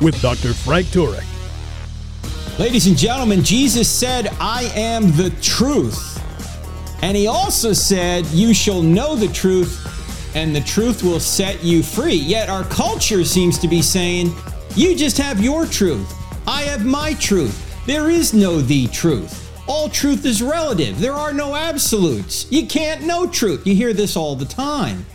with Dr. Frank Turek. Ladies and gentlemen, Jesus said, I am the truth. And he also said, You shall know the truth, and the truth will set you free. Yet our culture seems to be saying, You just have your truth. I have my truth. There is no the truth. All truth is relative. There are no absolutes. You can't know truth. You hear this all the time.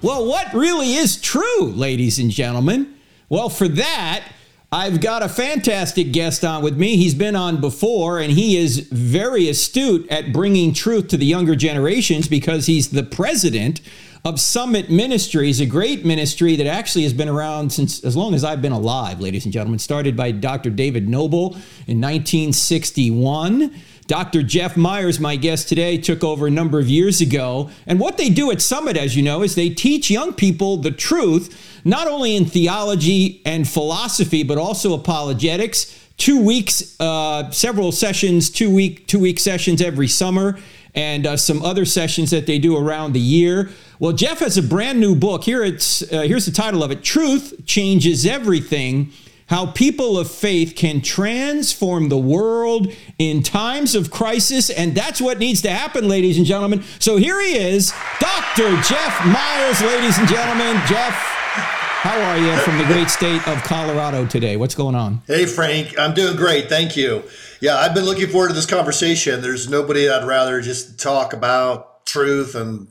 Well, what really is true, ladies and gentlemen? Well, for that, I've got a fantastic guest on with me. He's been on before, and he is very astute at bringing truth to the younger generations because he's the president of Summit Ministries, a great ministry that actually has been around since as long as I've been alive, ladies and gentlemen. Started by Dr. David Noebel in 1961. Dr. Jeff Myers, my guest today, took over a number of years ago. And what they do at Summit, as you know, is they teach young people the truth, not only in theology and philosophy, but also apologetics. Two weeks, uh, several sessions, two week, two week sessions every summer, and uh, some other sessions that they do around the year. Well, Jeff has a brand new book. Here it's uh, here's the title of it: "Truth Changes Everything." How people of faith can transform the world in times of crisis. And that's what needs to happen, ladies and gentlemen. So here he is, Dr. Jeff Myers, ladies and gentlemen. Jeff, how are you from the great state of Colorado today? What's going on? Hey, Frank. I'm doing great. Thank you. Yeah, I've been looking forward to this conversation. There's nobody I'd rather just talk about truth and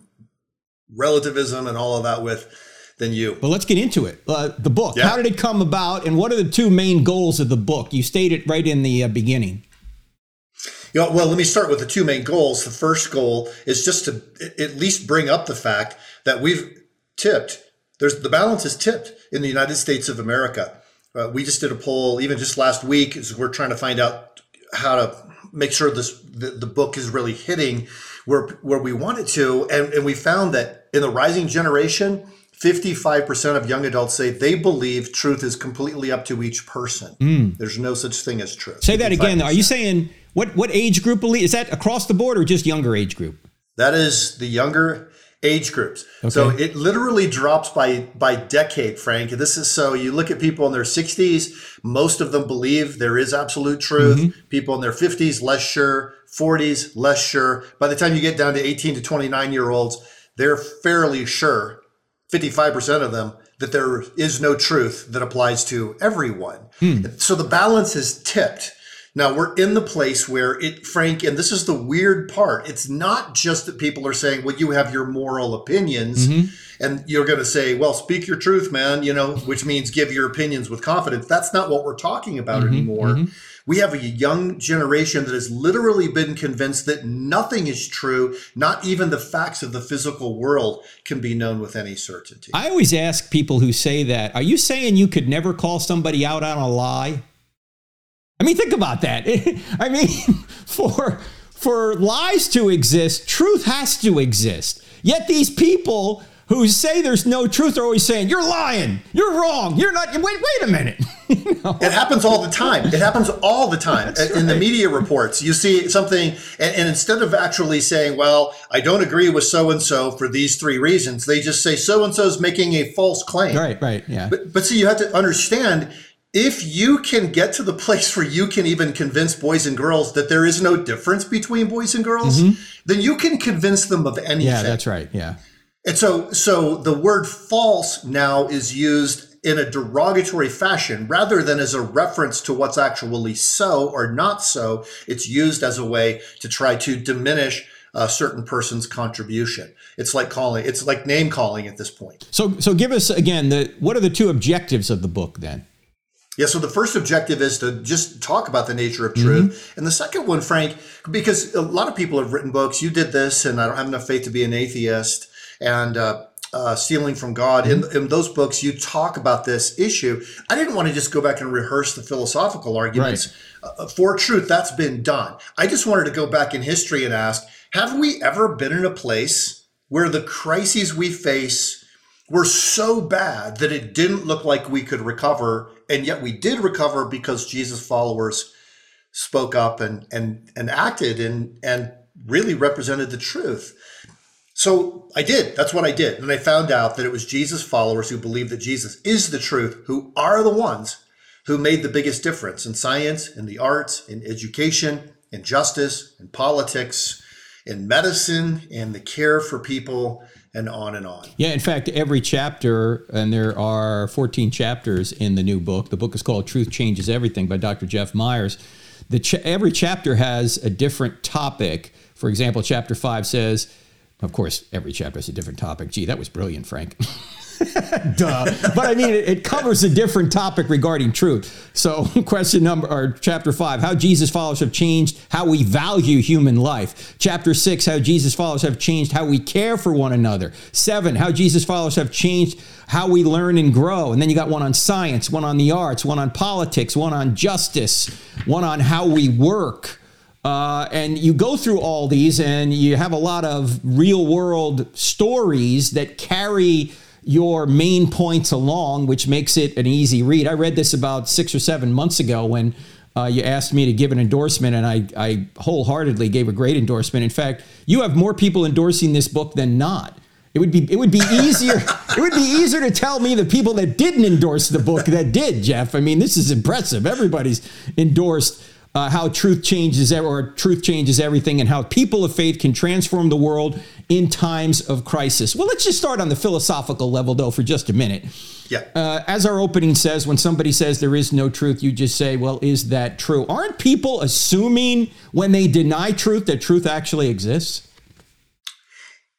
relativism and all of that with than you. Well, let's get into it. Uh, the book. Yeah. How did it come about, and what are the two main goals of the book? You stated right in the uh, beginning. You know, well, let me start with the two main goals. The first goal is just to at least bring up the fact that we've tipped. There's the balance is tipped in the United States of America. Uh, we just did a poll even just last week. As we're trying to find out how to make sure this the, the book is really hitting where where we want it to, and, and we found that in the rising generation 55% of young adults say they believe truth is completely up to each person. Mm. There's no such thing as truth. Say that again. Are you saying what what age group believe? Is that across the board or just younger age group? That is the younger age groups. Okay. So it literally drops by by decade, Frank. This is so you look at people in their 60s, most of them believe there is absolute truth. Mm-hmm. People in their 50s less sure, 40s less sure. By the time you get down to 18 to 29 year olds, they're fairly sure 55% of them that there is no truth that applies to everyone. Hmm. So the balance is tipped. Now we're in the place where it, Frank, and this is the weird part. It's not just that people are saying, well, you have your moral opinions. Mm-hmm. And you're going to say, well, speak your truth, man, you know, which means give your opinions with confidence. That's not what we're talking about mm-hmm. anymore. Mm-hmm. We have a young generation that has literally been convinced that nothing is true, not even the facts of the physical world can be known with any certainty. I always ask people who say that, are you saying you could never call somebody out on a lie? I mean, think about that. I mean, for for lies to exist, truth has to exist. Yet these people who say there's no truth are always saying, You're lying, you're wrong, you're not. Wait, wait a minute. you know? It happens all the time. It happens all the time. in right. the media reports, you see something, and, and instead of actually saying, Well, I don't agree with so and so for these three reasons, they just say so and so is making a false claim. Right, right, yeah. But, but see, you have to understand if you can get to the place where you can even convince boys and girls that there is no difference between boys and girls, mm-hmm. then you can convince them of anything. Yeah, that's right. Yeah. And so, so the word false now is used in a derogatory fashion rather than as a reference to what's actually so or not so. It's used as a way to try to diminish a certain person's contribution. It's like calling, it's like name calling at this point. So, so give us again the what are the two objectives of the book then? Yeah, so the first objective is to just talk about the nature of truth. Mm-hmm. And the second one, Frank, because a lot of people have written books, you did this, and I don't have enough faith to be an atheist and uh, uh, Stealing from God. In, in those books, you talk about this issue. I didn't want to just go back and rehearse the philosophical arguments right. uh, for truth. That's been done. I just wanted to go back in history and ask Have we ever been in a place where the crises we face were so bad that it didn't look like we could recover? And yet we did recover because Jesus' followers spoke up and, and, and acted and, and really represented the truth. So I did. That's what I did. And I found out that it was Jesus' followers who believe that Jesus is the truth, who are the ones who made the biggest difference in science, in the arts, in education, in justice, in politics, in medicine, in the care for people, and on and on. Yeah, in fact, every chapter, and there are 14 chapters in the new book. The book is called Truth Changes Everything by Dr. Jeff Myers. The ch- every chapter has a different topic. For example, chapter 5 says, of course, every chapter is a different topic. Gee, that was brilliant, Frank. Duh. But I mean, it, it, covers a different topic regarding truth. So, question number or chapter five: How Jesus followers have changed how we value human life. Chapter six: How Jesus followers have changed how we care for one another. Seven: How Jesus followers have changed how we learn and grow. And then you got one on science, one on the arts, one on politics, one on justice, one on how we work. Uh, and you go through all these, and you have a lot of real world stories that carry your main points along, which makes it an easy read. I read this about six or seven months ago when uh, you asked me to give an endorsement, and I, I wholeheartedly gave a great endorsement. In fact, you have more people endorsing this book than not. It would be it would be easier it would be easier to tell me the people that didn't endorse the book that did, Jeff. I mean, this is impressive. Everybody's endorsed uh, how truth changes or truth changes everything and how people of faith can transform the world in times of crisis. Well, let's just start on the philosophical level though for just a minute. Yeah. Uh, as our opening says, when somebody says there is no truth, you just say, "Well, is that true?" Aren't people assuming when they deny truth that truth actually exists?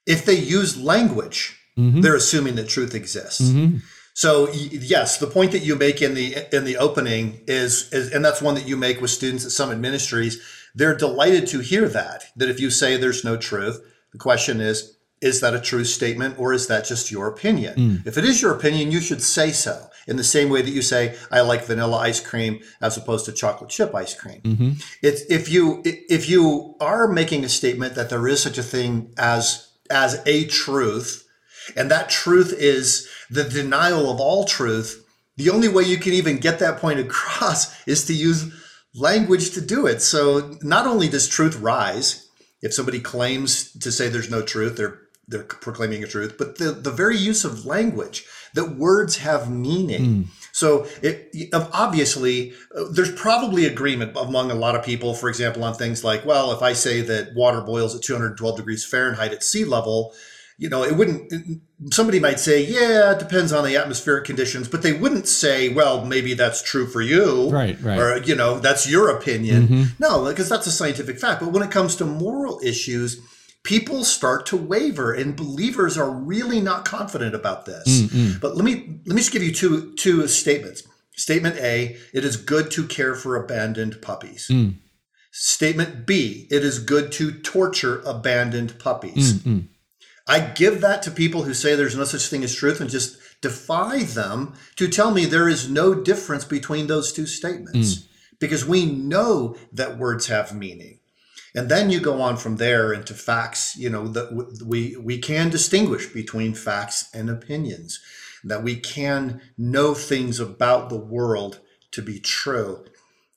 If they use language, mm-hmm. they're assuming that truth exists. Mm-hmm. So yes, the point that you make in the in the opening is, is and that's one that you make with students at Summit Ministries. They're delighted to hear that that if you say there's no truth, the question is is that a true statement or is that just your opinion? Mm. If it is your opinion, you should say so. In the same way that you say I like vanilla ice cream as opposed to chocolate chip ice cream. Mm-hmm. It's if you if you are making a statement that there is such a thing as as a truth, and that truth is the denial of all truth, the only way you can even get that point across is to use language to do it. So not only does truth rise, if somebody claims to say there's no truth, they're they're proclaiming a truth, but the, the very use of language, that words have meaning. Mm. So it, obviously, uh, there's probably agreement among a lot of people, for example, on things like, well, if I say that water boils at 212 degrees Fahrenheit at sea level, you know, it wouldn't, somebody might say, yeah, it depends on the atmospheric conditions, but they wouldn't say, well, maybe that's true for you. Right, right. Or, you know, that's your opinion. Mm-hmm. No, because that's a scientific fact. But when it comes to moral issues, people start to waver and believers are really not confident about this. Mm-hmm. But let me, let me just give you two, two statements. Statement A, it is good to care for abandoned puppies. Mm. Statement B, it is good to torture abandoned puppies. Mm-hmm. I give that to people who say there's no such thing as truth and just defy them to tell me there is no difference between those two statements mm. because we know that words have meaning. And then you go on from there into facts, you know, that we we can distinguish between facts and opinions, that we can know things about the world to be true.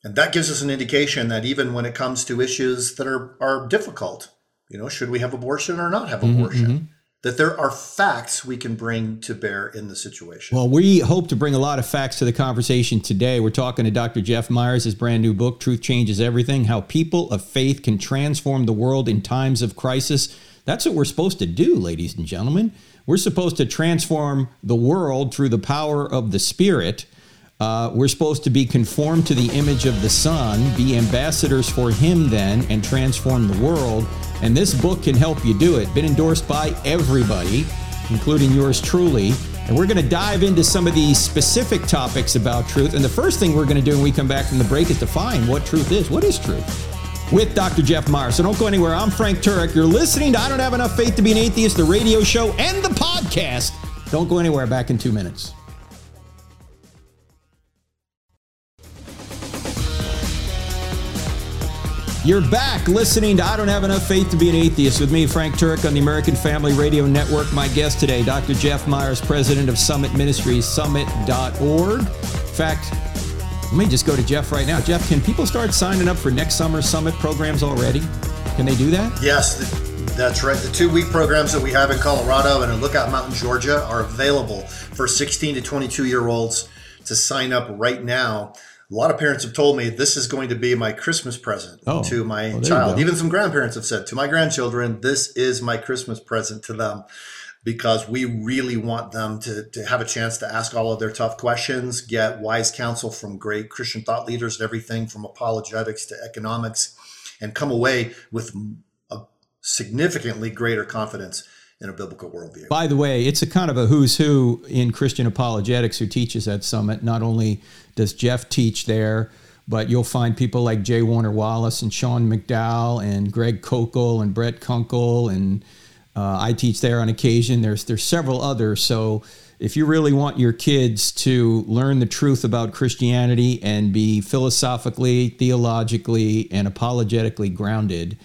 And that gives us an indication that even when it comes to issues that are, are difficult, you know, should we have abortion or not have mm-hmm, abortion? Mm-hmm. That there are facts we can bring to bear in the situation. Well, we hope to bring a lot of facts to the conversation today. We're talking to Dr. Jeff Myers, his brand new book, Truth Changes Everything How People of Faith Can Transform the World in Times of Crisis. That's what we're supposed to do, ladies and gentlemen. We're supposed to transform the world through the power of the Spirit. Uh, we're supposed to be conformed to the image of the Son, be ambassadors for Him then, and transform the world. And this book can help you do it. Been endorsed by everybody, including yours truly. And we're going to dive into some of these specific topics about truth. And the first thing we're going to do when we come back from the break is define what truth is. What is truth? With Dr. Jeff Myers. So don't go anywhere. I'm Frank Turek. You're listening to I Don't Have Enough Faith to Be an Atheist, the radio show, and the podcast. Don't go anywhere. Back in two minutes. You're back listening to I Don't Have Enough Faith to Be an Atheist with me, Frank Turek, on the American Family Radio Network. My guest today, Dr. Jeff Myers, president of Summit Ministries, summit.org. In fact, let me just go to Jeff right now. Jeff, can people start signing up for next summer's Summit programs already? Can they do that? Yes, that's right. The two week programs that we have in Colorado and in Lookout Mountain, Georgia are available for 16 to 22 year olds to sign up right now a lot of parents have told me this is going to be my Christmas present oh, to my well, child. Even some grandparents have said to my grandchildren, this is my Christmas present to them because we really want them to, to have a chance to ask all of their tough questions, get wise counsel from great Christian thought leaders and everything from apologetics to economics, and come away with a significantly greater confidence in a biblical worldview. By the way, it's a kind of a who's who in Christian apologetics who teaches at Summit. Not only does Jeff teach there, but you'll find people like J. Warner Wallace and Sean McDowell and Greg Koukl and Brett Kunkel and uh, I teach there on occasion. There's there's several others. So if you really want your kids to learn the truth about Christianity and be philosophically, theologically, and apologetically grounded,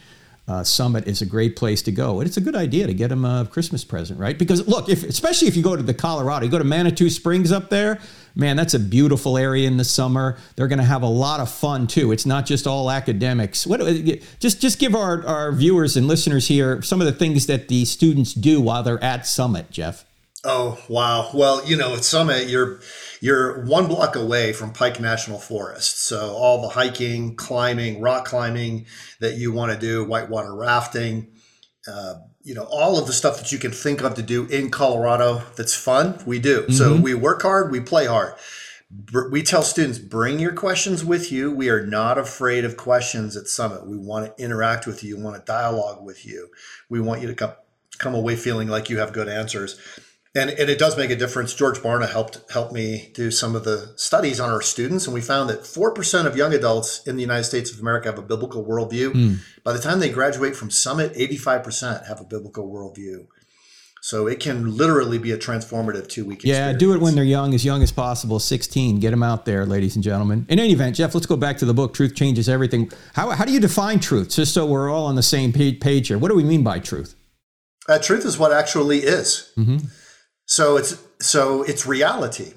uh, Summit is a great place to go. And it's a good idea to get them a Christmas present, right? Because look, if especially if you go to the Colorado, you go to Manitou Springs up there, man, that's a beautiful area in the summer. They're going to have a lot of fun too. It's not just all academics. What just just give our, our viewers and listeners here some of the things that the students do while they're at Summit, Jeff. Oh wow! Well, you know, at Summit, you're you're one block away from Pike National Forest. So all the hiking, climbing, rock climbing that you want to do, whitewater rafting, uh, you know, all of the stuff that you can think of to do in Colorado that's fun, we do. Mm-hmm. So we work hard, we play hard. We tell students, bring your questions with you. We are not afraid of questions at Summit. We want to interact with you, we want to dialogue with you. We want you to come, come away feeling like you have good answers and, and it does make a difference. George Barna helped help me do some of the studies on our students, and we found that four percent of young adults in the United States of America have a biblical worldview. Mm. By the time they graduate from Summit, eighty-five percent have a biblical worldview. So it can literally be a transformative two week Yeah, do it when they're young, as young as possible, 16. Get them out there, ladies and gentlemen. In any event, Jeff, let's go back to the book, Truth Changes Everything. How, how do you define truth? Just so we're all on the same page here. What do we mean by truth? Uh, truth is what actually is. Mm-hmm. So it's so it's reality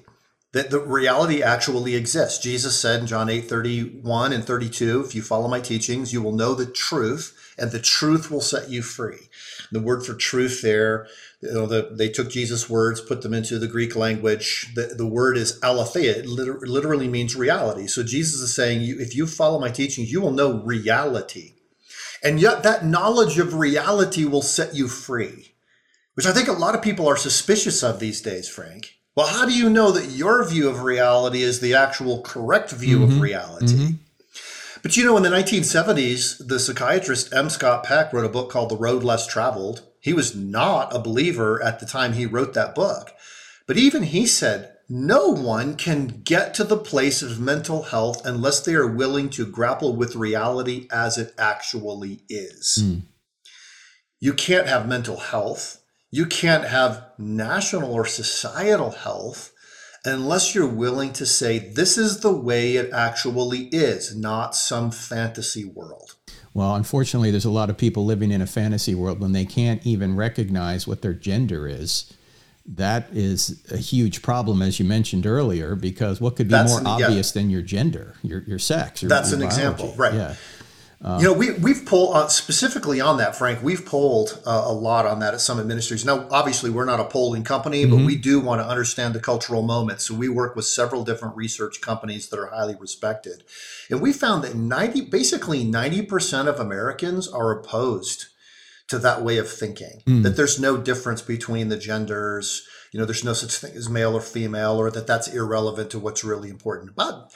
that the reality actually exists. Jesus said in John 8, 31 and 32, if you follow my teachings, you will know the truth, and the truth will set you free. The word for truth there, you know, the, they took Jesus' words, put them into the Greek language. The, the word is aletheia. It literally means reality. So Jesus is saying, you, if you follow my teachings, you will know reality. And yet that knowledge of reality will set you free which I think a lot of people are suspicious of these days, Frank. Well, how do you know that your view of reality is the actual correct view mm-hmm. of reality? Mm-hmm. But you know, in the 1970s, the psychiatrist M. Scott Peck wrote a book called The Road Less Traveled. He was not a believer at the time he wrote that book. But even he said, no one can get to the place of mental health unless they are willing to grapple with reality as it actually is. Mm. You can't have mental health you can't have national or societal health unless you're willing to say this is the way it actually is, not some fantasy world. Well, unfortunately, there's a lot of people living in a fantasy world when they can't even recognize what their gender is. That is a huge problem, as you mentioned earlier, because what could be That's more an, obvious yeah. than your gender, your, your sex? Your, That's your an biology. example, right? Yeah. Um, you know, we we've pulled uh, specifically on that, Frank. We've polled uh, a lot on that at Summit Ministries. Now, obviously, we're not a polling company, mm-hmm. but we do want to understand the cultural moment. So we work with several different research companies that are highly respected, and we found that ninety, basically ninety percent of Americans are opposed to that way of thinking. Mm. That there's no difference between the genders. You know, there's no such thing as male or female, or that that's irrelevant to what's really important. About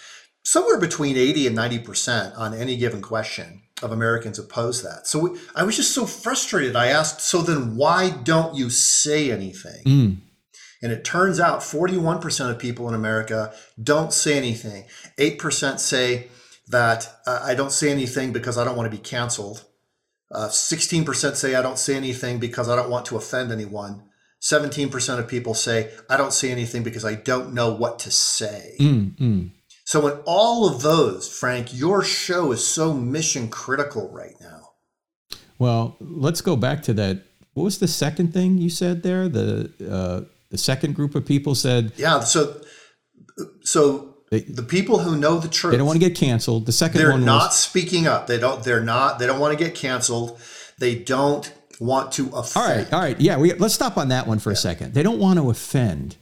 somewhere between 80 and 90% on any given question of Americans oppose that. So we, I was just so frustrated. I asked, so then why don't you say anything? Mm. And it turns out 41% of people in America don't say anything. 8% say that uh, I don't say anything because I don't want to be canceled. Uh, 16% say I don't say anything because I don't want to offend anyone. 17% of people say, I don't say anything because I don't know what to say. Mm, mm. So, in all of those, Frank, your show is so mission critical right now. Well, let's go back to that. What was the second thing you said there? The uh, the second group of people said, Yeah. So, so They- the people who know the truth, they don't want to get canceled. The 2nd they're not was speaking up. They don't. They're not. They don't want to get canceled. They don't want to offend. all right, all right, yeah. We, let's stop on that one for a second. They don't want to offend.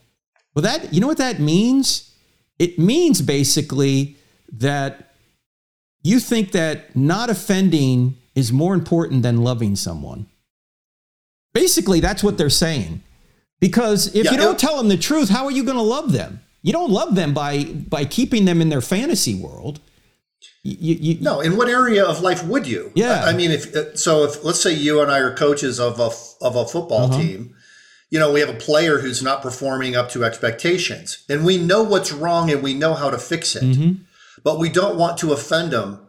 Well, that you know what that means? It means basically that you think that not offending is more important than loving someone. Basically, that's what they're saying. Because if Yeah, you don't tell them the truth, how are you going to love them? You don't love them by by keeping them in their fantasy world. You, you, No, in what area of life would you? Yeah. I mean, if uh, so, if let's say you and I are coaches of a of a football Uh-huh. team, you know, we have a player who's not performing up to expectations, and we know what's wrong and we know how to fix it, Mm-hmm. but we don't want to offend him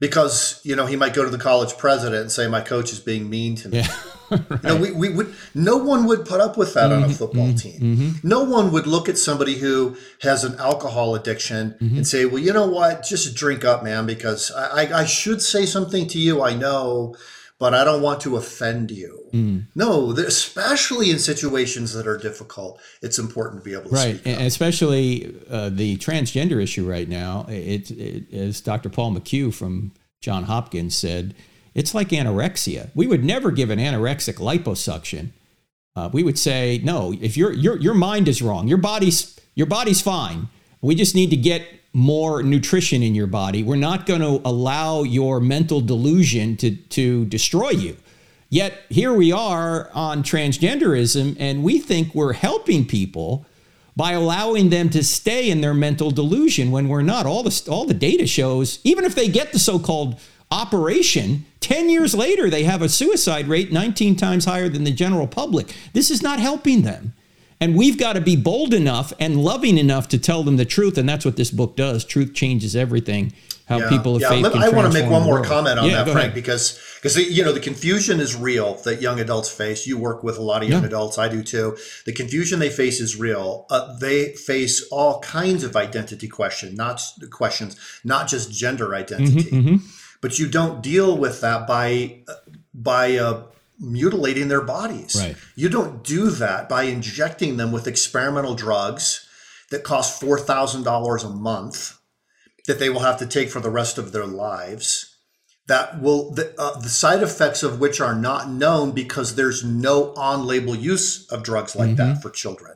because you know he might go to the college president and say my coach is being mean to me. yeah. You know, we, we would no one would put up with that on a Mm-hmm. football team. No one would look at somebody who has an alcohol addiction Mm-hmm. and say, "Well, you know what? Just drink up, man, because I, I, I should say something to you. I know, but I don't want to offend you." Mm. No, especially in situations that are difficult, it's important to be able to right speak and up. especially uh, the transgender issue right now it, it as dr paul mchugh from john hopkins said it's like anorexia we would never give an anorexic liposuction uh, we would say no if your your your mind is wrong your body's your body's fine we just need to get more nutrition in your body we're not going to allow your mental delusion to to destroy you Yet here we are on transgenderism, and we think we're helping people by allowing them to stay in their mental delusion when we're not. All the all the data shows, even if they get the so-called operation, 10 years later they have a suicide rate 19 times higher than the general public. This is not helping them. And we've got to be bold enough and loving enough to tell them the truth, and that's what this book does. Truth changes everything. How Yeah. people of yeah, faith let- can I want to make one more comment on Yeah, that, Frank, ahead. because because you know the confusion is real that young adults face. You work with a lot of young adults, I do too. The confusion they face is real. Uh, they face all kinds of identity question, not questions, not just gender identity. Mm-hmm, But you don't deal with that by uh, by uh, mutilating their bodies. Right. You don't do that by injecting them with experimental drugs that cost four thousand dollars a month that they will have to take for the rest of their lives that will the, uh, the side effects of which are not known because there's no on-label use of drugs like that for children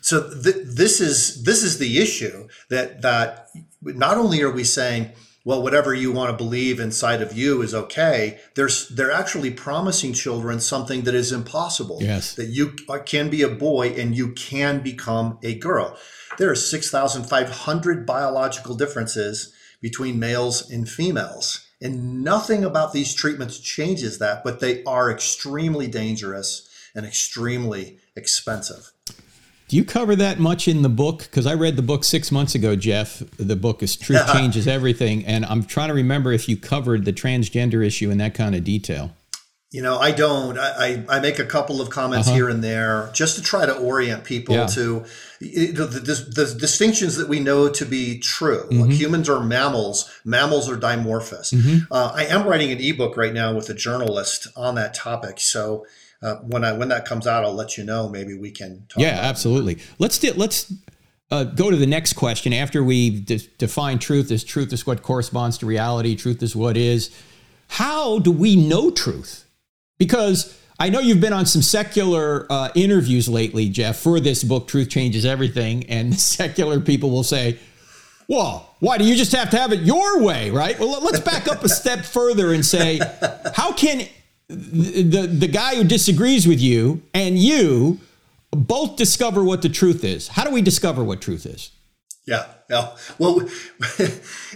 so th- this is this is the issue that that not only are we saying well whatever you want to believe inside of you is okay. There's they're actually promising children something that is impossible. Yes. that you can be a boy and you can become a girl. There are 6500 biological differences between males and females and nothing about these treatments changes that but they are extremely dangerous and extremely expensive Do you cover that much in the book? Because I read the book six months ago, Jeff. The book is Truth Changes Everything. And I'm trying to remember if you covered the transgender issue in that kind of detail. You know, I don't. I, I, I make a couple of comments here and there just to try to orient people Uh-huh. Yeah. to the, the, the distinctions that we know to be true. Mm-hmm. Like humans are mammals, mammals are dimorphous. Uh, I am writing an ebook right now with a journalist on that topic. So uh, when I when that comes out, I'll let you know. Maybe we can talk. Yeah, absolutely. Let's do, let's uh, go to the next question. After we de- define truth as truth is what corresponds to reality, truth is what is. How do we know truth? Because I know you've been on some secular uh, interviews lately, Jeff, for this book, Truth Changes Everything, and the secular people will say, well, why do you just have to have it your way, right? Well, let's back up a step further and say, how can the, the, the guy who disagrees with you and you both discover what the truth is? How do we discover what truth is? Yeah. Yeah. Well,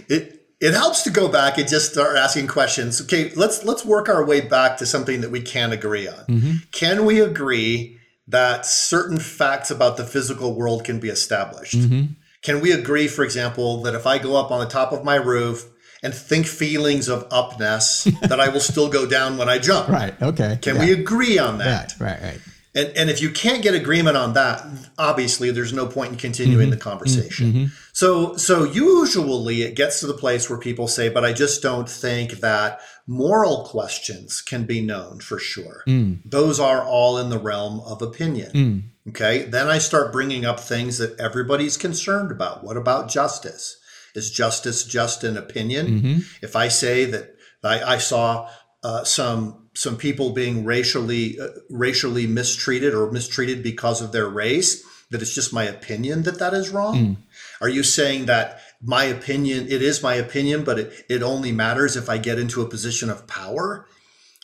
it it helps to go back and just start asking questions. Okay, let's let's work our way back to something that we can agree on. Mm-hmm. Can we agree that certain facts about the physical world can be established? Mm-hmm. Can we agree, for example, that if I go up on the top of my roof and think feelings of upness, that I will still go down when I jump? Right. Okay. Can Yeah. we agree on that? Right. Right. Right. And, and if you can't get agreement on that, obviously there's no point in continuing mm-hmm. the conversation. Mm-hmm. So so usually it gets to the place where people say, but I just don't think that moral questions can be known for sure. Mm. Those are all in the realm of opinion. Mm. Okay. Then I start bringing up things that everybody's concerned about. What about justice? Is justice just an opinion? Mm-hmm. If I say that I, I saw uh, some some people being racially uh, racially mistreated or mistreated because of their race that it's just my opinion that that is wrong mm. are you saying that my opinion it is my opinion but it, it only matters if i get into a position of power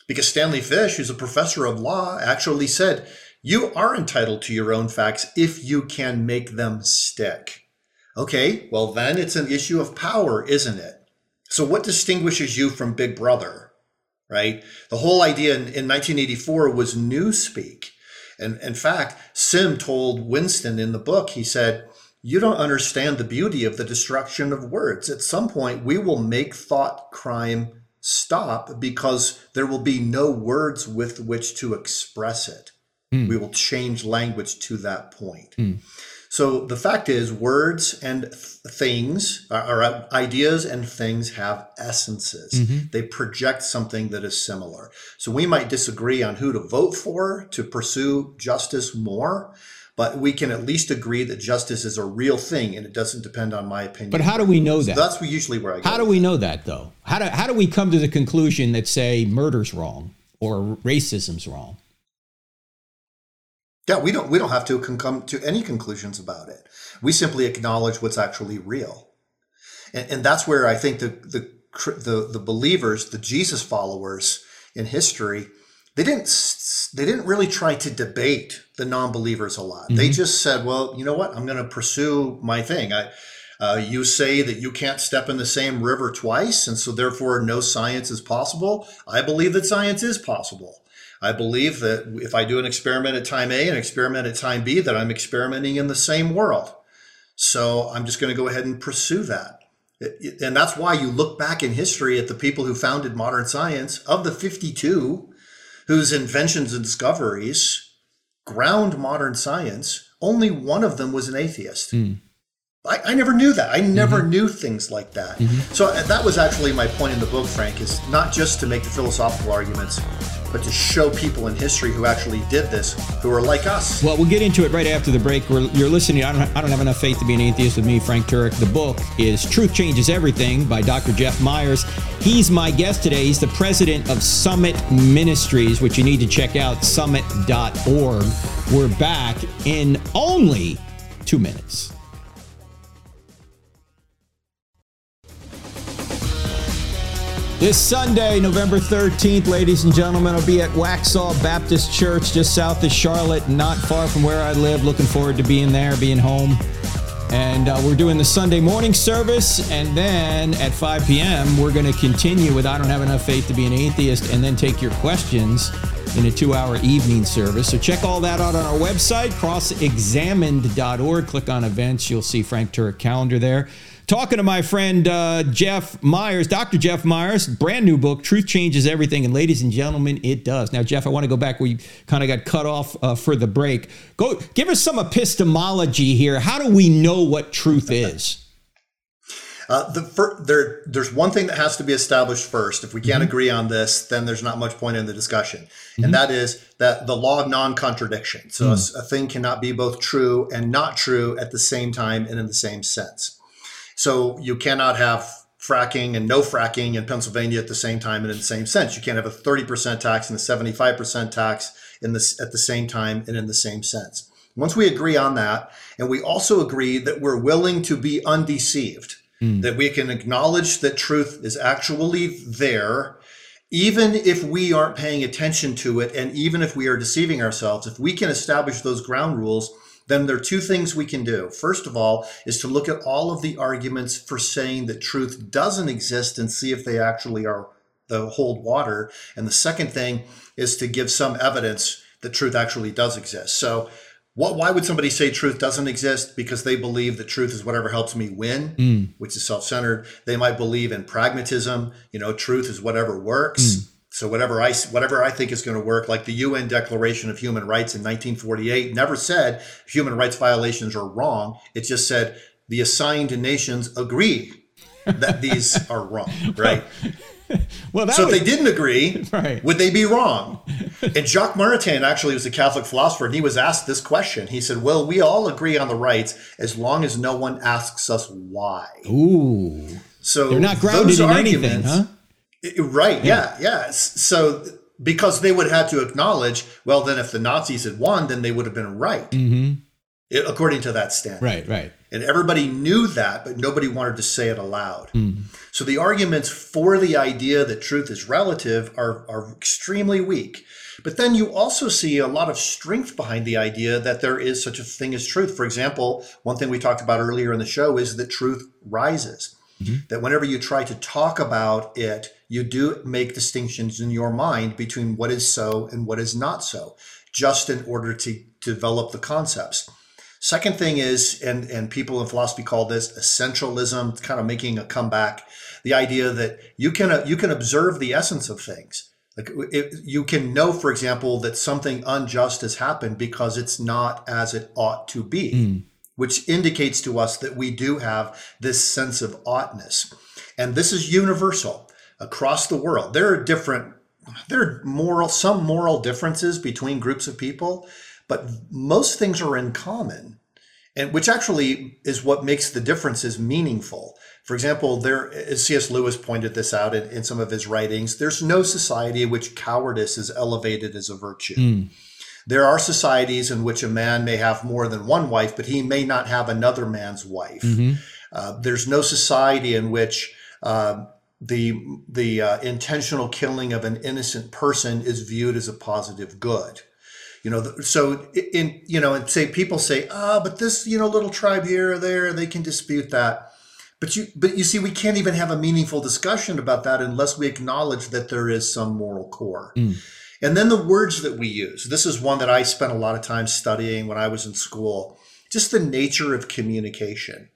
because stanley fish who's a professor of law actually said you are entitled to your own facts if you can make them stick okay well then it's an issue of power isn't it so what distinguishes you from big brother right? The whole idea in, in 1984 was newspeak. And in fact, Syme told Winston in the book, he said, You don't understand the beauty of the destruction of words. At some point, we will make thought crime stop because there will be no words with which to express it. Mm. We will change language to that point. Mm. So the fact is, words and things, or ideas and things have essences. Mm-hmm. They project something that is similar. So we might disagree on who to vote for to pursue justice more, but we can at least agree that justice is a real thing and it doesn't depend on my opinion. But how do we know that? So that's usually where I go. How do we know that though? How do, how do we come to the conclusion that say murder's wrong or racism's wrong? Yeah, we don't we don't have to come to any conclusions about it. We simply acknowledge what's actually real, and, and that's where I think the, the the the believers, the Jesus followers in history, they didn't they didn't really try to debate the non-believers a lot. Mm-hmm. They just said, "Well, you know what? I'm going to pursue my thing." I, uh, you say that you can't step in the same river twice, and so therefore no science is possible. I believe that science is possible. I believe that if I do an experiment at time A and an experiment at time B, that I'm experimenting in the same world. So I'm just going to go ahead and pursue that. And that's why you look back in history at the people who founded modern science, of the 52 whose inventions and discoveries ground modern science, only one of them was an atheist. Mm. I, I, never knew that. I never mm-hmm. knew things like that. Mm-hmm. So uh, that was actually my point in the book, Frank, is not just to make the philosophical arguments, but to show people in history who actually did this, who are like us. Well, we'll get into it right after the break. We're, you're listening. I don't, I don't have enough faith to be an atheist with me, Frank Turek. The book is Truth Changes Everything by Dr. Jeff Myers. He's my guest today. He's the president of Summit Ministries, which you need to check out, summit.org. We're back in only two minutes. This Sunday, November 13th, ladies and gentlemen, I'll be at Waxhaw Baptist Church just south of Charlotte, not far from where I live. Looking forward to being there, being home. And uh, we're doing the Sunday morning service. And then at 5 p.m., we're going to continue with I Don't Have Enough Faith to Be an Atheist and then take your questions in a two hour evening service. So check all that out on our website, crossexamined.org. Click on events. You'll see Frank Turek calendar there talking to my friend uh, Jeff Myers, Dr. Jeff Myers, brand new book, Truth Changes Everything. And ladies and gentlemen, it does. Now, Jeff, I want to go back where you kind of got cut off uh, for the break. Go give us some epistemology here. How do we know what truth is? Uh, the fir- there, there's one thing that has to be established first. If we can't mm-hmm. agree on this, then there's not much point in the discussion, mm-hmm. and that is that the law of non-contradiction. So mm-hmm. a, a, thing cannot be both true and not true at the same time and in the same sense. So you cannot have fracking and no fracking in Pennsylvania at the same time and in the same sense. You can't have a 30% tax and a 75% tax in this at the same time and in the same sense. Once we agree on that, and we also agree that we're willing to be undeceived, mm. that we can acknowledge that truth is actually there, even if we aren't paying attention to it, and even if we are deceiving ourselves, if we can establish those ground rules, then there are two things we can do. First of all, is to look at all of the arguments for saying that truth doesn't exist and see if they actually are the hold water. And the second thing is to give some evidence that truth actually does exist. So what, why would somebody say truth doesn't exist? Because they believe that truth is whatever helps me win, mm. which is self-centered. They might believe in pragmatism. You know, truth is whatever works. Mm So whatever I whatever I think is going to work, like the UN Declaration of Human Rights in 1948, never said human rights violations are wrong. It just said the assigned nations agree that these are wrong, right? well, so was, if they didn't agree, right. would they be wrong? And Jacques Maritain actually was a Catholic philosopher, and he was asked this question. He said, "Well, we all agree on the rights as long as no one asks us why." Ooh, so they're not grounded in anything, huh? Right. Yeah. yeah. So because they would have to acknowledge, well, then if the Nazis had won, then they would have been right, mm-hmm. according to that standard. Right. Right. And everybody knew that, but nobody wanted to say it aloud. Mm. So the arguments for the idea that truth is relative are, are extremely weak. But then you also see a lot of strength behind the idea that there is such a thing as truth. For example, one thing we talked about earlier in the show is that truth rises. Mm-hmm. That whenever you try to talk about it, you do make distinctions in your mind between what is so and what is not so, just in order to develop the concepts. Second thing is, and, and people in philosophy call this essentialism, kind of making a comeback. The idea that you can you can observe the essence of things. Like it, you can know, for example, that something unjust has happened because it's not as it ought to be. Mm which indicates to us that we do have this sense of oughtness. And this is universal across the world. There are different, there are moral, some moral differences between groups of people, but most things are in common. And which actually is what makes the differences meaningful. For example, there, as C.S. Lewis pointed this out in, in some of his writings, there's no society in which cowardice is elevated as a virtue. Mm. There are societies in which a man may have more than one wife, but he may not have another man's wife. Mm-hmm. Uh, there's no society in which uh, the the uh, intentional killing of an innocent person is viewed as a positive good. You know, so in you know, and say people say, ah, oh, but this you know little tribe here or there, they can dispute that. But you, but you see, we can't even have a meaningful discussion about that unless we acknowledge that there is some moral core. Mm. And then the words that we use. This is one that I spent a lot of time studying when I was in school. Just the nature of communication.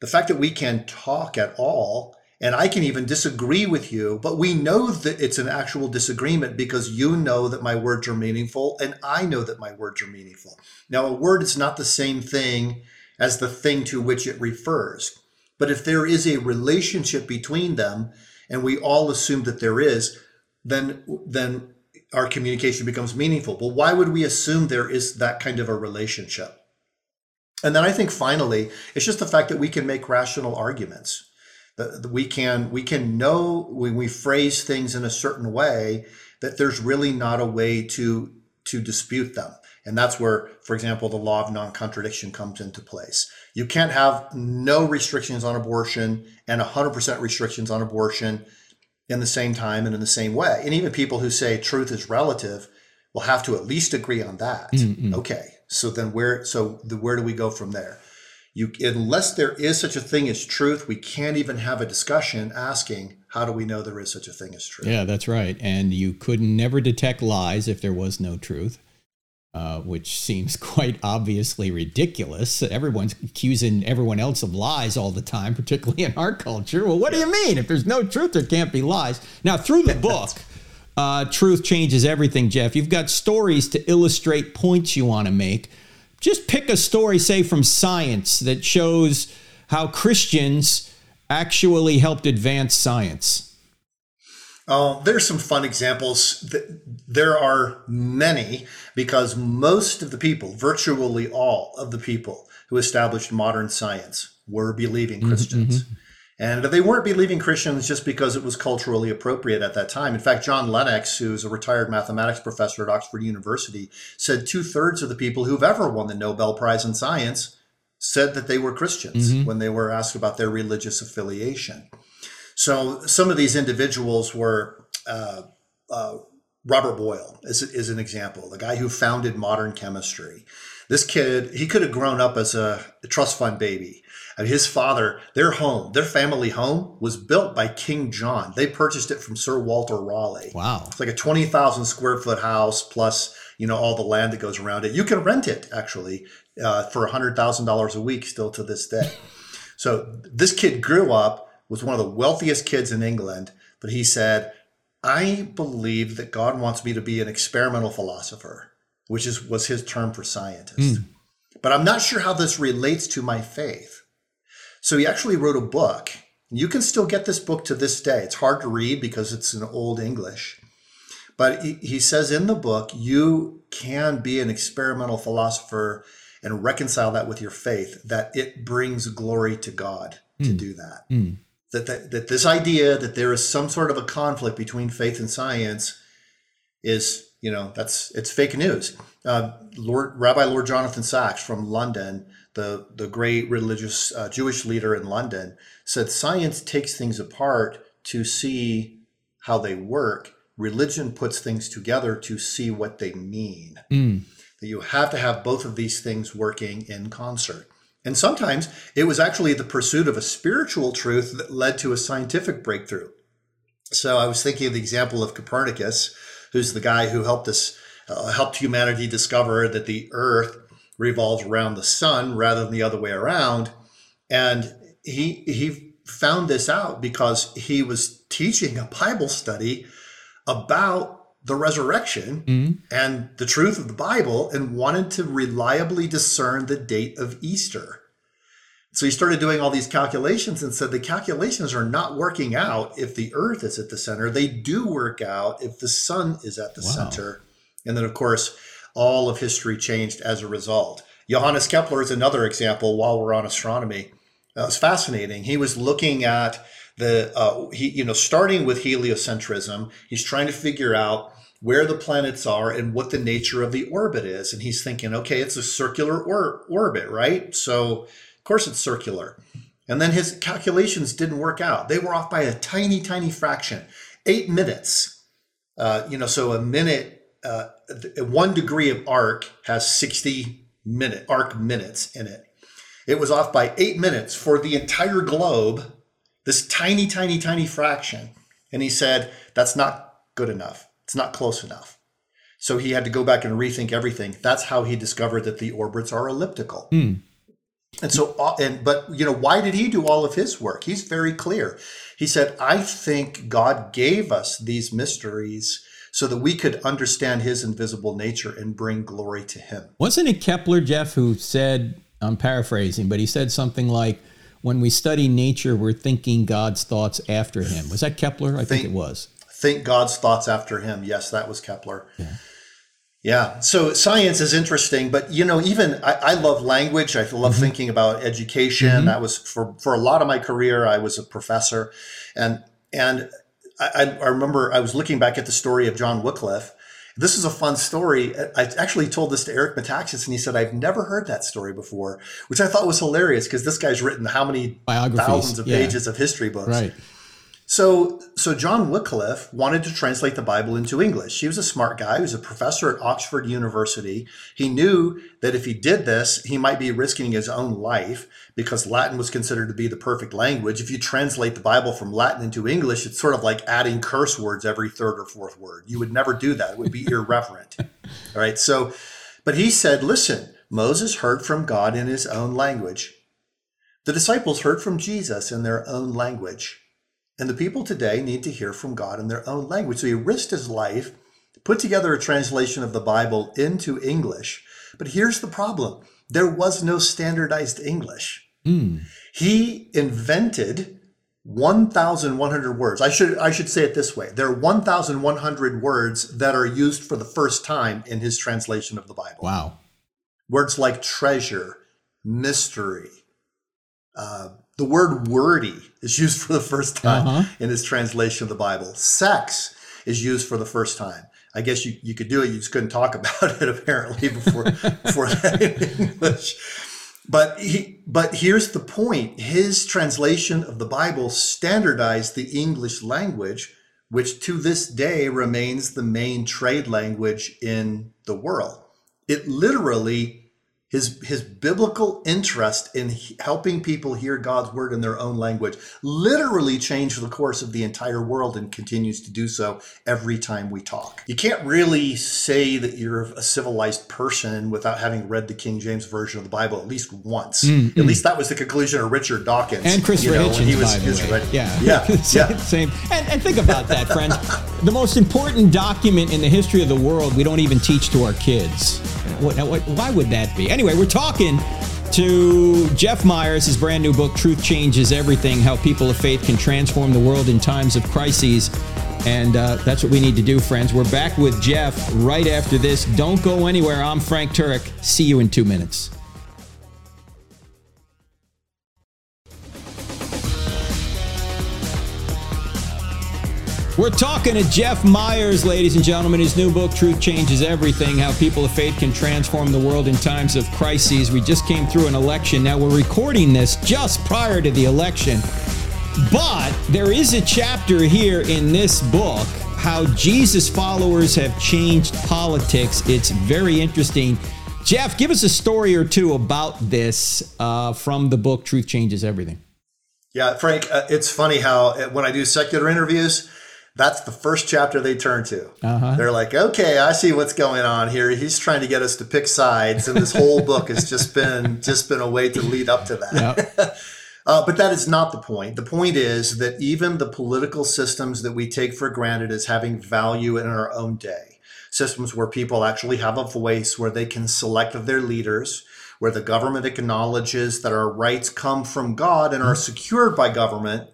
The fact that we can talk at all, and I can even disagree with you, but we know that it's an actual disagreement because you know that my words are meaningful and I know that my words are meaningful. Now, a word is not the same thing as the thing to which it refers. But if there is a relationship between them, and we all assume that there is, then then our communication becomes meaningful. Well, why would we assume there is that kind of a relationship? And then I think finally, it's just the fact that we can make rational arguments. That we can we can know when we phrase things in a certain way that there's really not a way to to dispute them. And that's where, for example, the law of non-contradiction comes into place. You can't have no restrictions on abortion and 100% restrictions on abortion in the same time and in the same way. And even people who say truth is relative will have to at least agree on that. Mm-hmm. Okay. So then where so the, where do we go from there? You unless there is such a thing as truth, we can't even have a discussion asking how do we know there is such a thing as truth? Yeah, that's right. And you could never detect lies if there was no truth. Uh, which seems quite obviously ridiculous. Everyone's accusing everyone else of lies all the time, particularly in our culture. Well, what do you mean? If there's no truth, there can't be lies. Now, through the book, uh, Truth Changes Everything, Jeff, you've got stories to illustrate points you want to make. Just pick a story, say, from science that shows how Christians actually helped advance science. Uh, there's some fun examples. There are many because most of the people, virtually all of the people who established modern science, were believing mm-hmm, Christians. Mm-hmm. And they weren't believing Christians just because it was culturally appropriate at that time. In fact, John Lennox, who's a retired mathematics professor at Oxford University, said two thirds of the people who've ever won the Nobel Prize in Science said that they were Christians mm-hmm. when they were asked about their religious affiliation. So some of these individuals were uh, uh, Robert Boyle is, is an example, the guy who founded modern chemistry. This kid, he could have grown up as a, a trust fund baby. I mean, his father, their home, their family home was built by King John. They purchased it from Sir Walter Raleigh. Wow. It's like a 20,000 square foot house plus, you know, all the land that goes around it. You can rent it actually uh, for $100,000 a week still to this day. so this kid grew up was one of the wealthiest kids in England, but he said, I believe that God wants me to be an experimental philosopher, which is was his term for scientist. Mm. But I'm not sure how this relates to my faith. So he actually wrote a book. You can still get this book to this day. It's hard to read because it's in old English. But he, says in the book, you can be an experimental philosopher and reconcile that with your faith, that it brings glory to God mm. to hmm. do that. Mm. That, that. That this idea that there is some sort of a conflict between faith and science is, you know, that's it's fake news. Uh, Lord Rabbi Lord Jonathan Sacks from London, the the great religious uh, Jewish leader in London, said science takes things apart to see how they work. Religion puts things together to see what they mean. Mm that you have to have both of these things working in concert. And sometimes it was actually the pursuit of a spiritual truth that led to a scientific breakthrough. So I was thinking of the example of Copernicus, who's the guy who helped us, uh, helped humanity discover that the Earth revolves around the sun rather than the other way around. And he he found this out because he was teaching a Bible study about the resurrection mm-hmm. and the truth of the Bible and wanted to reliably discern the date of Easter. So he started doing all these calculations and said the calculations are not working out if the earth is at the center. They do work out if the sun is at the wow. center. And then, of course, all of history changed as a result. Johannes Kepler is another example while we're on astronomy. That was fascinating. He was looking at the, uh, he, you know, starting with heliocentrism, he's trying to figure out where the planets are and what the nature of the orbit is. And he's thinking, okay, it's a circular or- orbit, right? So, of course, it's circular. And then his calculations didn't work out. They were off by a tiny, tiny fraction, eight minutes. Uh, you know, so a minute, uh, one degree of arc has 60 minute arc minutes in it. It was off by eight minutes for the entire globe, this tiny, tiny, tiny fraction. And he said, that's not good enough. It's not close enough. So he had to go back and rethink everything. That's how he discovered that the orbits are elliptical. Mm. And so, uh, and but you know, why did he do all of his work? He's very clear. He said, "I think God gave us these mysteries." So that we could understand his invisible nature and bring glory to him. Wasn't it Kepler, Jeff, who said, I'm paraphrasing, but he said something like, when we study nature, we're thinking God's thoughts after him. Was that Kepler? I think, think it was think God's thoughts after him. Yes, that was Kepler. Yeah. Yeah. So science is interesting, but you know, even I, I love language. I love mm-hmm. thinking about education. Mm-hmm. That was for for a lot of my career. I was a professor, and and I, I remember I was looking back at the story of John Wycliffe. This is a fun story. I actually told this to Eric Metaxas, and he said, I've never heard that story before, which I thought was hilarious because this guy's written how many thousands of yeah. pages of history books. Right. So, so John Wycliffe wanted to translate the Bible into English. He was a smart guy. He was a professor at Oxford University. He knew that if he did this, he might be risking his own life because Latin was considered to be the perfect language. If you translate the Bible from Latin into English, it's sort of like adding curse words every third or fourth word. You would never do that. It would be irreverent. All right. So, but he said, listen, Moses heard from God in his own language. The disciples heard from Jesus in their own language. And the people today need to hear from God in their own language. So he risked his life, put together a translation of the Bible into English. But here's the problem there was no standardized English. Mm. He invented 1,100 words. I should I should say it this way: there are 1,100 words that are used for the first time in his translation of the Bible. Wow! Words like treasure, mystery, uh, the word wordy is used for the first time uh-huh. in this translation of the Bible. Sex is used for the first time. I guess you, you could do it, you just couldn't talk about it apparently before before that in English. But he but here's the point. His translation of the Bible standardized the English language, which to this day remains the main trade language in the world. It literally his his biblical interest in helping people hear God's word in their own language literally changed the course of the entire world and continues to do so every time we talk. You can't really say that you're a civilized person without having read the King James version of the Bible at least once. Mm-hmm. At least that was the conclusion of Richard Dawkins and Christopher know, Hitchens, he was, by the way. Yeah, yeah, yeah. Same. And, and think about that, friends. the most important document in the history of the world we don't even teach to our kids. What, what, why would that be? Anyway, we're talking to Jeff Myers, his brand new book, Truth Changes Everything How People of Faith Can Transform the World in Times of Crises. And uh, that's what we need to do, friends. We're back with Jeff right after this. Don't go anywhere. I'm Frank Turek. See you in two minutes. We're talking to Jeff Myers, ladies and gentlemen. His new book, Truth Changes Everything How People of Faith Can Transform the World in Times of Crises. We just came through an election. Now we're recording this just prior to the election. But there is a chapter here in this book how Jesus followers have changed politics. It's very interesting. Jeff, give us a story or two about this uh, from the book Truth Changes Everything. Yeah, Frank, uh, it's funny how uh, when I do secular interviews, that's the first chapter they turn to. Uh-huh. They're like, okay, I see what's going on here. He's trying to get us to pick sides, and this whole book has just been just been a way to lead up to that. Yep. uh, but that is not the point. The point is that even the political systems that we take for granted as having value in our own day, systems where people actually have a voice, where they can select their leaders, where the government acknowledges that our rights come from God and are secured by government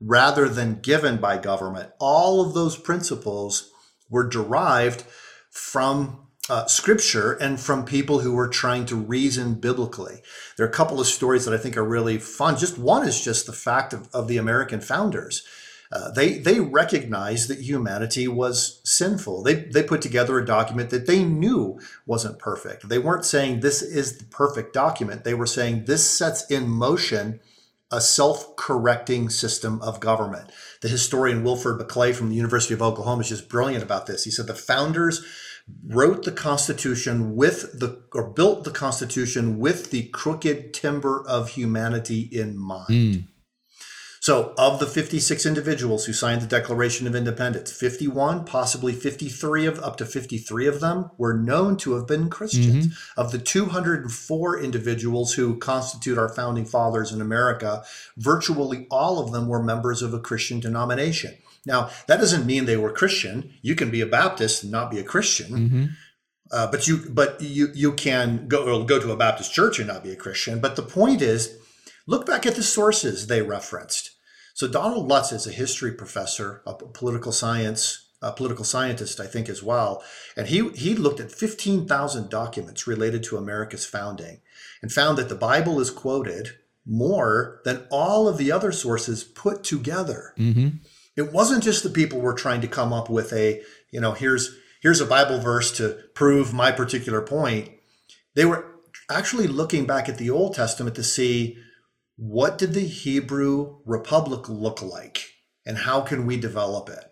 rather than given by government. All of those principles were derived from uh, scripture and from people who were trying to reason biblically. There are a couple of stories that I think are really fun. Just one is just the fact of, of the American founders. Uh, they they recognized that humanity was sinful. They they put together a document that they knew wasn't perfect. They weren't saying this is the perfect document. They were saying this sets in motion a self correcting system of government. The historian Wilfred McClay from the University of Oklahoma is just brilliant about this. He said the founders wrote the Constitution with the, or built the Constitution with the crooked timber of humanity in mind. Mm. So, of the 56 individuals who signed the Declaration of Independence, 51, possibly 53 of up to 53 of them were known to have been Christians. Mm-hmm. Of the 204 individuals who constitute our founding fathers in America, virtually all of them were members of a Christian denomination. Now, that doesn't mean they were Christian. You can be a Baptist and not be a Christian. Mm-hmm. Uh, but you but you you can go go to a Baptist church and not be a Christian. But the point is, Look back at the sources they referenced. So Donald Lutz is a history professor, a political science, a political scientist, I think, as well. And he, he looked at 15,000 documents related to America's founding and found that the Bible is quoted more than all of the other sources put together. Mm-hmm. It wasn't just the people were trying to come up with a, you know, here's here's a Bible verse to prove my particular point. They were actually looking back at the Old Testament to see what did the Hebrew Republic look like and how can we develop it?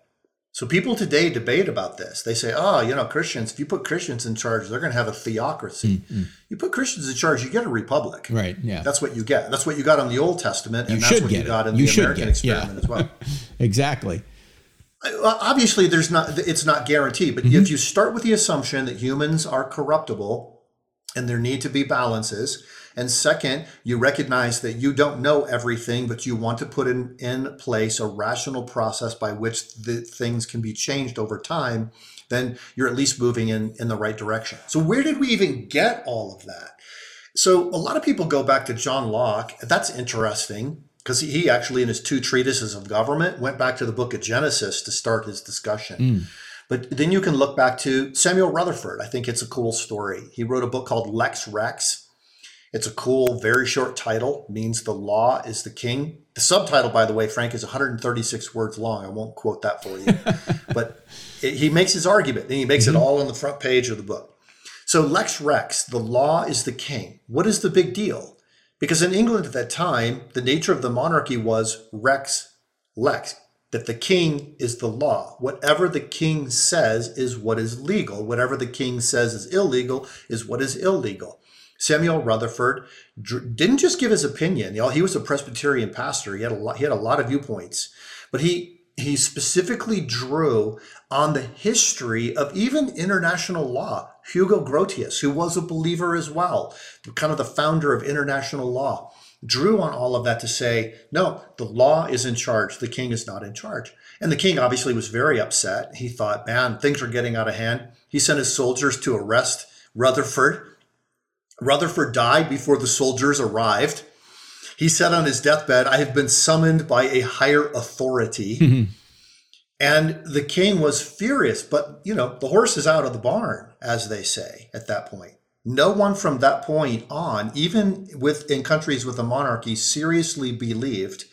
So people today debate about this. They say, oh, you know, Christians, if you put Christians in charge, they're going to have a theocracy. Mm-hmm. You put Christians in charge, you get a republic. Right. Yeah. That's what you get. That's what you got in the Old Testament, and you that's what you got in you the American experiment yeah. as well. exactly. Obviously, there's not. It's not guaranteed, but mm-hmm. if you start with the assumption that humans are corruptible and there need to be balances, and second, you recognize that you don't know everything, but you want to put in, in place a rational process by which the things can be changed over time, then you're at least moving in, in the right direction. So, where did we even get all of that? So, a lot of people go back to John Locke. That's interesting because he actually, in his two treatises of government, went back to the book of Genesis to start his discussion. Mm. But then you can look back to Samuel Rutherford. I think it's a cool story. He wrote a book called Lex Rex it's a cool, very short title, means the law is the king. The subtitle, by the way, Frank, is 136 words long. I won't quote that for you. but it, he makes his argument, and he makes mm-hmm. it all on the front page of the book. So, Lex Rex, the law is the king. What is the big deal? Because in England at that time, the nature of the monarchy was Rex Lex, that the king is the law. Whatever the king says is what is legal. Whatever the king says is illegal is what is illegal. Samuel Rutherford didn't just give his opinion. You know, he was a Presbyterian pastor. He had a lot, he had a lot of viewpoints, but he he specifically drew on the history of even international law. Hugo Grotius, who was a believer as well, kind of the founder of international law, drew on all of that to say, no, the law is in charge. The king is not in charge. And the king obviously was very upset. He thought, man, things are getting out of hand. He sent his soldiers to arrest Rutherford. Rutherford died before the soldiers arrived. He said on his deathbed, I have been summoned by a higher authority. Mm-hmm. And the king was furious, but you know, the horse is out of the barn, as they say at that point. No one from that point on, even with in countries with a monarchy, seriously believed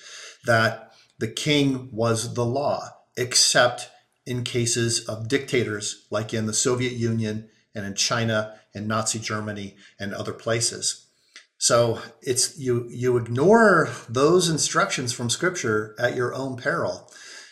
that the king was the law, except in cases of dictators like in the Soviet Union and in China and Nazi Germany and other places. So it's you you ignore those instructions from scripture at your own peril.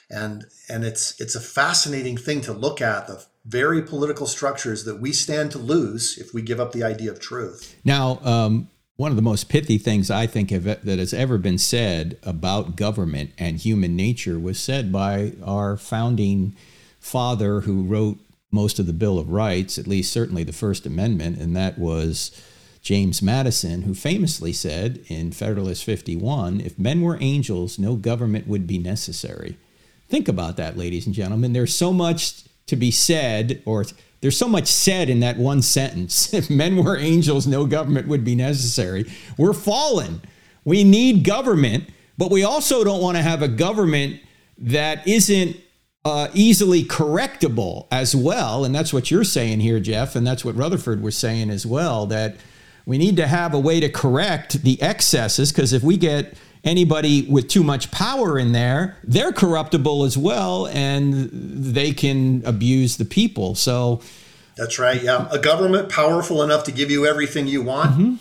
And and it's it's a fascinating thing to look at the very political structures that we stand to lose if we give up the idea of truth. Now, um, one of the most pithy things I think have, that has ever been said about government and human nature was said by our founding father who wrote most of the Bill of Rights, at least certainly the First Amendment, and that was James Madison, who famously said in Federalist 51 if men were angels, no government would be necessary. Think about that, ladies and gentlemen. There's so much to be said, or there's so much said in that one sentence. If men were angels, no government would be necessary. We're fallen. We need government, but we also don't want to have a government that isn't uh, easily correctable as well. And that's what you're saying here, Jeff. And that's what Rutherford was saying as well that we need to have a way to correct the excesses because if we get anybody with too much power in there, they're corruptible as well and they can abuse the people. So that's right. Yeah. A government powerful enough to give you everything you want. Mm-hmm.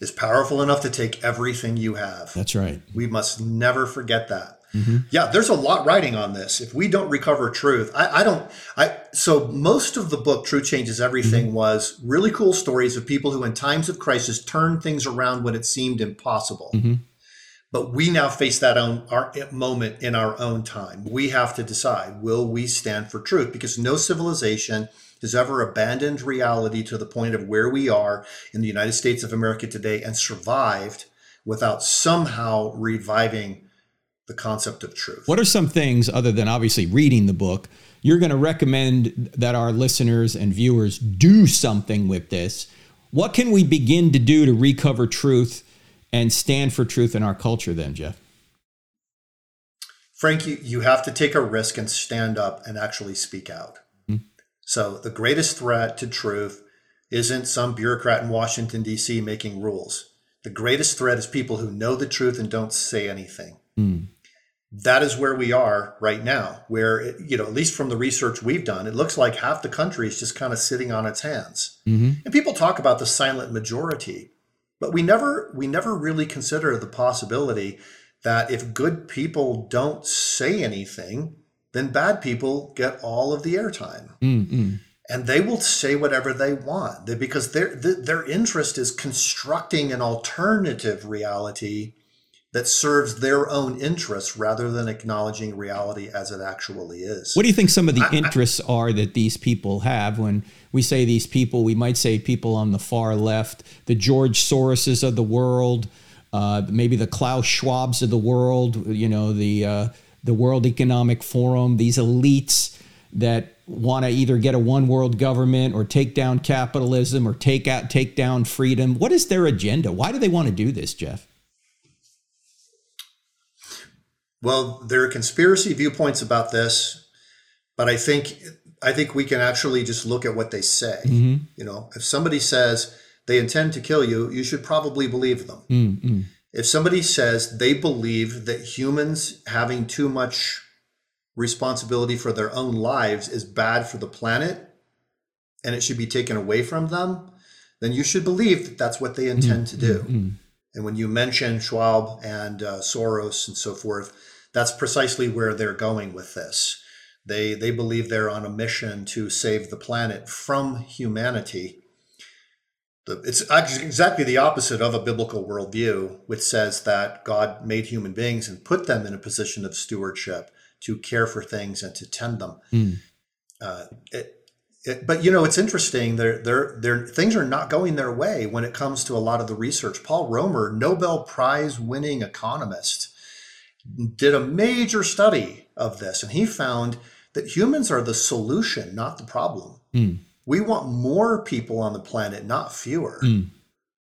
Is powerful enough to take everything you have. That's right. We must never forget that. Mm-hmm. Yeah, there's a lot writing on this. If we don't recover truth, I, I, don't. I so most of the book, "Truth Changes Everything," mm-hmm. was really cool stories of people who, in times of crisis, turned things around when it seemed impossible. Mm-hmm. But we now face that own our moment in our own time. We have to decide: Will we stand for truth? Because no civilization has ever abandoned reality to the point of where we are in the United States of America today and survived without somehow reviving the concept of truth. What are some things, other than obviously reading the book, you're going to recommend that our listeners and viewers do something with this? What can we begin to do to recover truth and stand for truth in our culture, then, Jeff? Frank, you, you have to take a risk and stand up and actually speak out. Mm-hmm. So, the greatest threat to truth isn't some bureaucrat in Washington, D.C. making rules. The greatest threat is people who know the truth and don't say anything. Mm that is where we are right now where you know at least from the research we've done it looks like half the country is just kind of sitting on its hands mm-hmm. and people talk about the silent majority but we never we never really consider the possibility that if good people don't say anything then bad people get all of the airtime mm-hmm. and they will say whatever they want because their their interest is constructing an alternative reality that serves their own interests rather than acknowledging reality as it actually is. What do you think some of the I, interests I, are that these people have when we say these people? We might say people on the far left, the George Soroses of the world, uh, maybe the Klaus Schwabs of the world, you know, the uh, the World Economic Forum, these elites that want to either get a one world government or take down capitalism or take out take down freedom. What is their agenda? Why do they want to do this, Jeff? Well, there are conspiracy viewpoints about this, but I think I think we can actually just look at what they say. Mm-hmm. You know, if somebody says they intend to kill you, you should probably believe them. Mm-hmm. If somebody says they believe that humans having too much responsibility for their own lives is bad for the planet and it should be taken away from them, then you should believe that that's what they intend mm-hmm. to do. Mm-hmm. And when you mention Schwab and uh, Soros and so forth, that's precisely where they're going with this. They they believe they're on a mission to save the planet from humanity. the, it's exactly the opposite of a biblical worldview, which says that God made human beings and put them in a position of stewardship to care for things and to tend them. Mm. Uh, it, it, but you know, it's interesting. They're, they're, they're, things are not going their way when it comes to a lot of the research. Paul Romer, Nobel Prize winning economist, did a major study of this, and he found that humans are the solution, not the problem. Mm. We want more people on the planet, not fewer. Mm.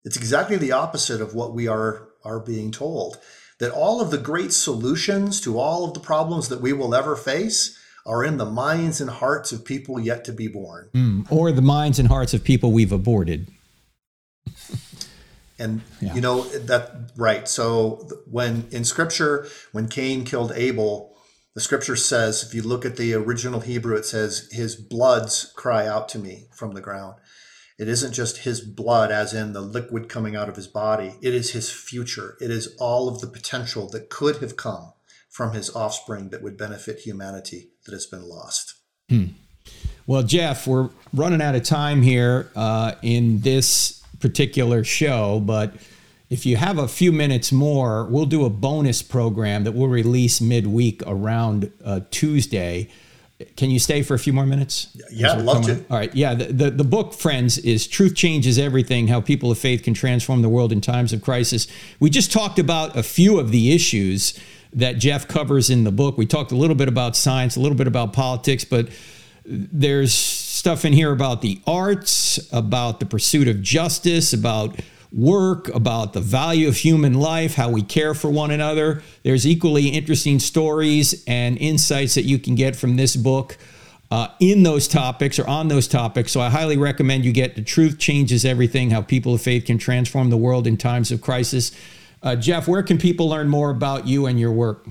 It's exactly the opposite of what we are are being told. That all of the great solutions to all of the problems that we will ever face are in the minds and hearts of people yet to be born. Mm. Or the minds and hearts of people we've aborted. And yeah. you know that right. So when in scripture when Cain killed Abel, the scripture says, if you look at the original Hebrew, it says, His bloods cry out to me from the ground. It isn't just his blood, as in the liquid coming out of his body, it is his future. It is all of the potential that could have come from his offspring that would benefit humanity that has been lost. Hmm. Well, Jeff, we're running out of time here uh, in this particular show, but if you have a few minutes more, we'll do a bonus program that we'll release midweek around uh, Tuesday. Can you stay for a few more minutes? Yeah, I'd love to. All right. Yeah. The, the, the, book, friends, is Truth Changes Everything How People of Faith Can Transform the World in Times of Crisis. We just talked about a few of the issues that Jeff covers in the book. We talked a little bit about science, a little bit about politics, but there's stuff in here about the arts, about the pursuit of justice, about work, about the value of human life, how we care for one another. There's equally interesting stories and insights that you can get from this book uh, in those topics or on those topics. So I highly recommend you get The Truth Changes Everything How People of Faith Can Transform the World in Times of Crisis. Uh, Jeff, where can people learn more about you and your work?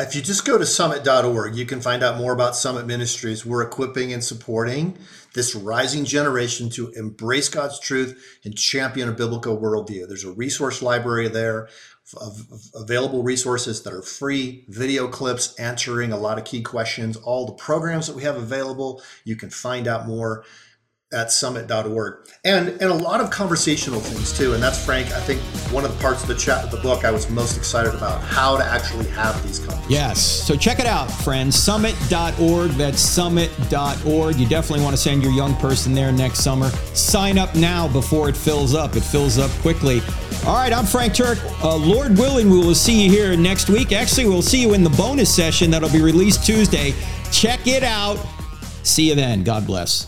If you just go to summit.org, you can find out more about Summit Ministries. We're equipping and supporting this rising generation to embrace God's truth and champion a biblical worldview. There's a resource library there of, available resources that are free, video clips answering a lot of key questions, all the programs that we have available. You can find out more at summit.org and and a lot of conversational things too. And that's frank i think one of the parts of the chat of the book i was most excited about how to actually have these conversations. Yes. So check it out friends. summit.org that's summit.org you definitely want to send your young person there next summer. Sign up now before it fills up. It fills up quickly. All right. I'm frank turek. Uh, lord willing we will see you here next week. Actually we'll see you in the bonus session that'll be released tuesday. Check it out. See you then. God bless